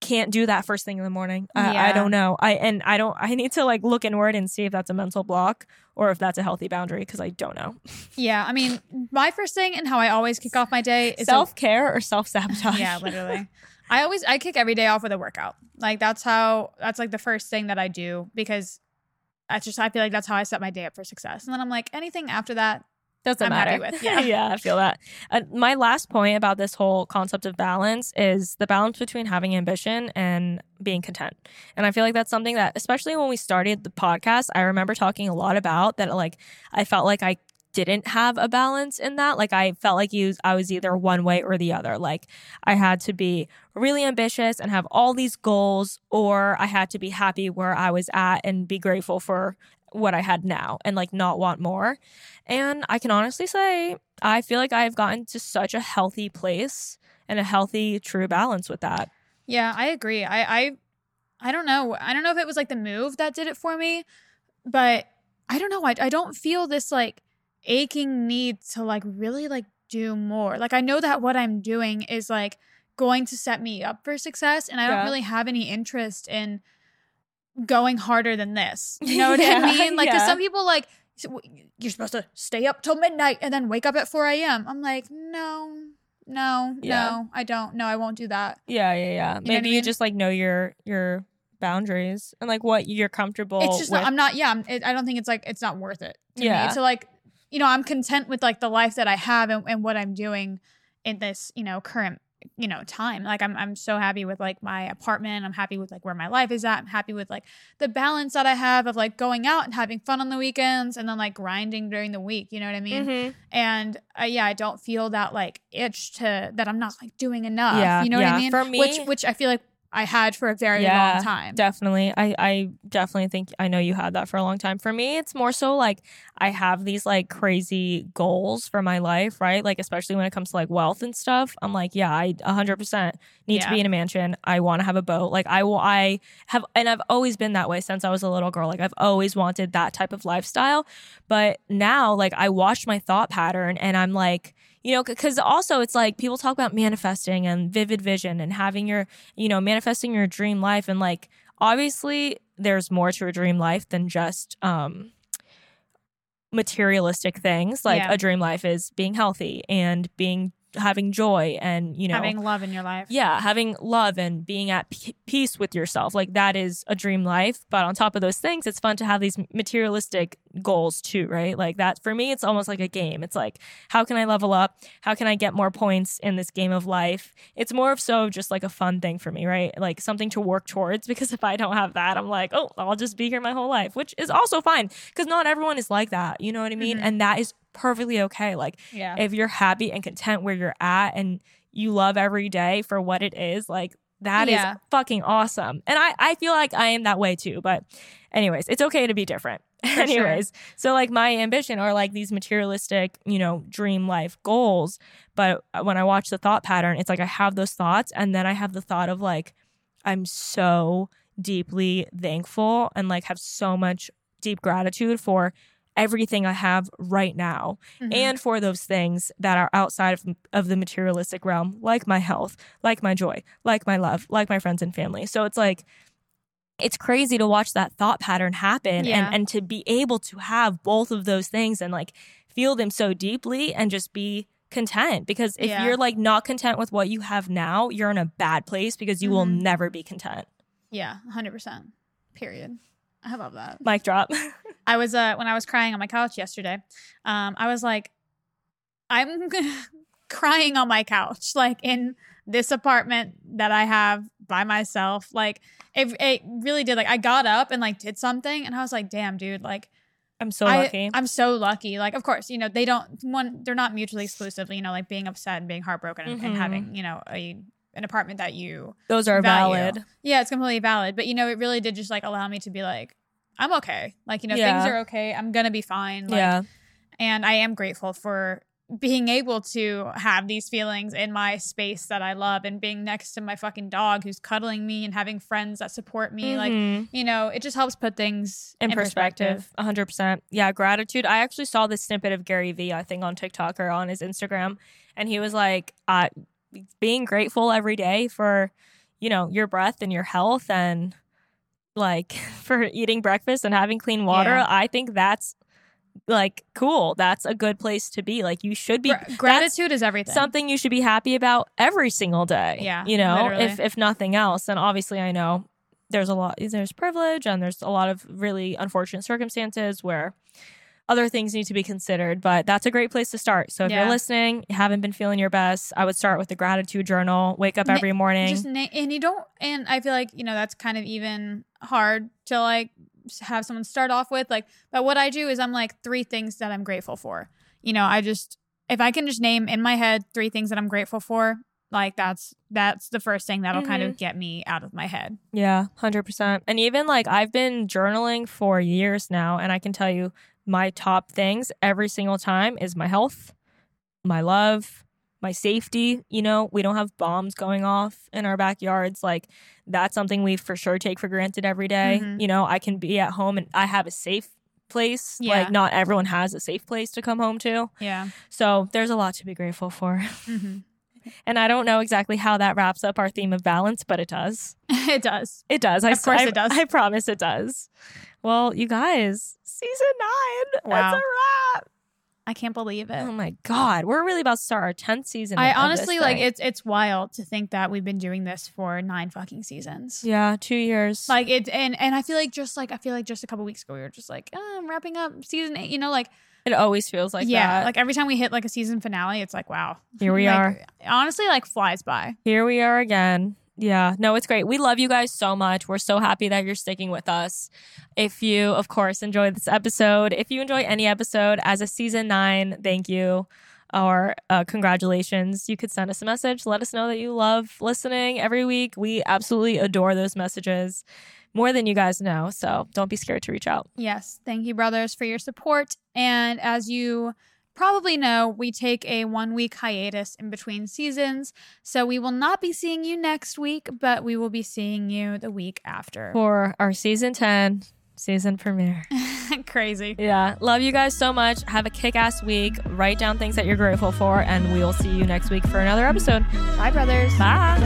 can't do that first thing in the morning. I, I don't know. I and I don't. I need to like look inward and see if that's a mental block or if that's a healthy boundary because I don't know. Yeah, I mean, my first thing and how I always kick off my day is Self care or self sabotage. yeah, literally. I always I kick every day off with a workout. Like that's how that's like the first thing that I do because that's just I feel like that's how I set my day up for success. And then I'm like anything after that, Doesn't I'm matter. happy with. Yeah. yeah, I feel that. Uh, my last point about this whole concept of balance is the balance between having ambition and being content. And I feel like that's something that, especially when we started the podcast, I remember talking a lot about that. Like, I felt like I didn't have a balance in that. Like, I felt like you, I was either one way or the other. Like, I had to be really ambitious and have all these goals, or I had to be happy where I was at and be grateful for what I had now and like not want more. And I can honestly say, I feel like I've gotten to such a healthy place and a healthy, true balance with that. Yeah, I agree. I, I I don't know. I don't know if it was like the move that did it for me, but I don't know. I, I don't feel this like aching need to like really like do more. Like I know that what I'm doing is like going to set me up for success and I Yeah. don't really have any interest in going harder than this. You know what Yeah, I mean? Like yeah. some people like you're supposed to stay up till midnight and then wake up at 4 a.m. I'm like, no, no, Yeah. no, I don't. No, I won't do that. Yeah, yeah, yeah. what Maybe you mean? just like know your your boundaries and like what you're comfortable it's just with. not, I'm not yeah I'm, it, I don't think it's like it's not worth it to Yeah. me to like you know I'm content with like the life that I have and, and what I'm doing in this you know current you know time. Like I'm I'm so happy with like my apartment. I'm happy with like where my life is at. I'm happy with like the balance that I have of like going out and having fun on the weekends and then like grinding during the week you know what I mean? Mhm. and uh, yeah I don't feel that like itch to that I'm not like doing enough Yeah, you know what. I mean? For me- which which I feel like I had for a very Yeah, long time Definitely. I, I definitely think I know you had that for a long time. For me, it's more so like I have these like crazy goals for my life, right? Like, especially when it comes to like wealth and stuff. I'm like, yeah, I 100% need to be in a mansion. I want to have a boat. Like, I will, I have, and I've always been that way since I was a little girl. Like, I've always wanted that type of lifestyle. But now, like, I watched my thought pattern and I'm like, you know, because also it's like people talk about manifesting and vivid vision and having your you know, manifesting your dream life. And like, obviously, there's more to a dream life than just um, materialistic things. Like, Yeah. a dream life is being healthy and being having joy and, you know, having love in your life yeah, having love and being at p- peace with yourself. Like, that is a dream life. But on top of those things, it's fun to have these materialistic goals too, right? Like, that for me, it's almost like a game. It's like, how can I level up? How can I get more points in this game of life? It's more of so just like a fun thing for me, right? Like something to work towards because if I don't have that, I'm like, oh, I'll just be here my whole life, which is also fine because not everyone is like that. You know what I mean? Mhm. And that is perfectly okay. Like, yeah if you're happy and content where you're at and you love every day for what it is, like that is Yeah. fucking awesome. And I, I feel like I am that way too. But anyways, it's okay to be different. sure. anyways, so like my ambition are like these materialistic, you know, dream life goals. But when I watch the thought pattern, it's like I have those thoughts and then I have the thought of like, I'm so deeply thankful and like have so much deep gratitude for everything I have right now Mhm. and for those things that are outside of, of the materialistic realm, like my health, like my joy, like my love, like my friends and family. So it's like, it's crazy to watch that thought pattern happen Yeah. and, and to be able to have both of those things and like feel them so deeply and just be content. Because if Yeah. you're like not content with what you have now, you're in a bad place because you will Mhm. never be content. Yeah, hundred percent. Period. I love that. Mic drop. I was uh when I was crying on my couch yesterday, um, I was like, I'm crying on my couch, like in this apartment that I have by myself. Like it, it really did. Like I got up and like did something, and I was like, damn, dude, like. I'm so I, lucky. I'm so lucky. Like, of course, you know, they don't one they're not mutually exclusive, you know, like being upset and being heartbroken and, and Mhm. having, you know, a an apartment that you Those are value. valid. Yeah, it's completely valid. But you know, it really did just like allow me to be like, I'm okay. Like, you know, Yeah. things are okay. I'm gonna be fine. Like, yeah. And I am grateful for being able to have these feelings in my space that I love and being next to my fucking dog who's cuddling me and having friends that support me. Like, Mhm. you know, it just helps put things in perspective. 100%. Yeah, gratitude. I actually saw this snippet of Gary Vee, I think on TikTok or on his Instagram, and he was like, uh, being grateful every day for, you know, your breath and your health and like for eating breakfast and having clean water. Yeah. I think that's like cool. That's a good place to be. Like you should be Gra- gratitude is everything. something you should be happy about every single day. Yeah, You know, literally. if if nothing else. And obviously I know there's a lot there's privilege and there's a lot of really unfortunate circumstances where other things need to be considered, but that's a great place to start. So if Yeah. you're listening, you haven't been feeling your best, I would start with the gratitude journal. Wake up every morning. just na- and you don't and i feel like you know that's kind of even hard to like have someone start off with like but what i do is i'm like three things that i'm grateful for you know i just if i can just name in my head three things that i'm grateful for like that's that's the first thing that'll kind of mm-hmm. get me out of my head Yeah, 100%. And even like I've been journaling for years now, and I can tell you my top things every single time is my health, my love, my safety. You know, we don't have bombs going off in our backyards. Like, that's something we for sure take for granted every day. Mhm. You know, I can be at home and I have a safe place. Yeah. Like, not everyone has a safe place to come home to. yeah So, there's a lot to be grateful for. hmm And I don't know exactly how that wraps up our theme of balance, but it does. it does It does. I, Of course I- it does. I promise it does. Well, you guys, season nine. Wow. That's a wrap. i can't believe it Oh my god, we're really about to start our tenth season. i of- of this honestly like it's it's wild to think that we've been doing this for nine fucking seasons Yeah, two years. like it and and i feel like just like i feel like just a couple weeks ago we were just like oh, i'm wrapping up season eight you know like it always feels like yeah that. like every time we hit like a season finale it's like wow Here we Like, are. honestly like flies by Here we are again. Yeah, no, it's great. We love you guys so much. We're so happy that you're sticking with us. If you, of course, enjoyed this episode, if you enjoy any episode as a season nine, thank you or uh, congratulations. You could send us a message. Let us know that you love listening every week. We absolutely adore those messages more than you guys know. So don't be scared to reach out. yes thank you brothers for your support and as you probably know we take a one week hiatus in between seasons so we will not be seeing you next week but we will be seeing you the week after For our season 10 season premiere. crazy Yeah. Love you guys so much. Have a kick ass week. Write down things that you're grateful for, and we will see you next week for another episode. bye brothers Bye.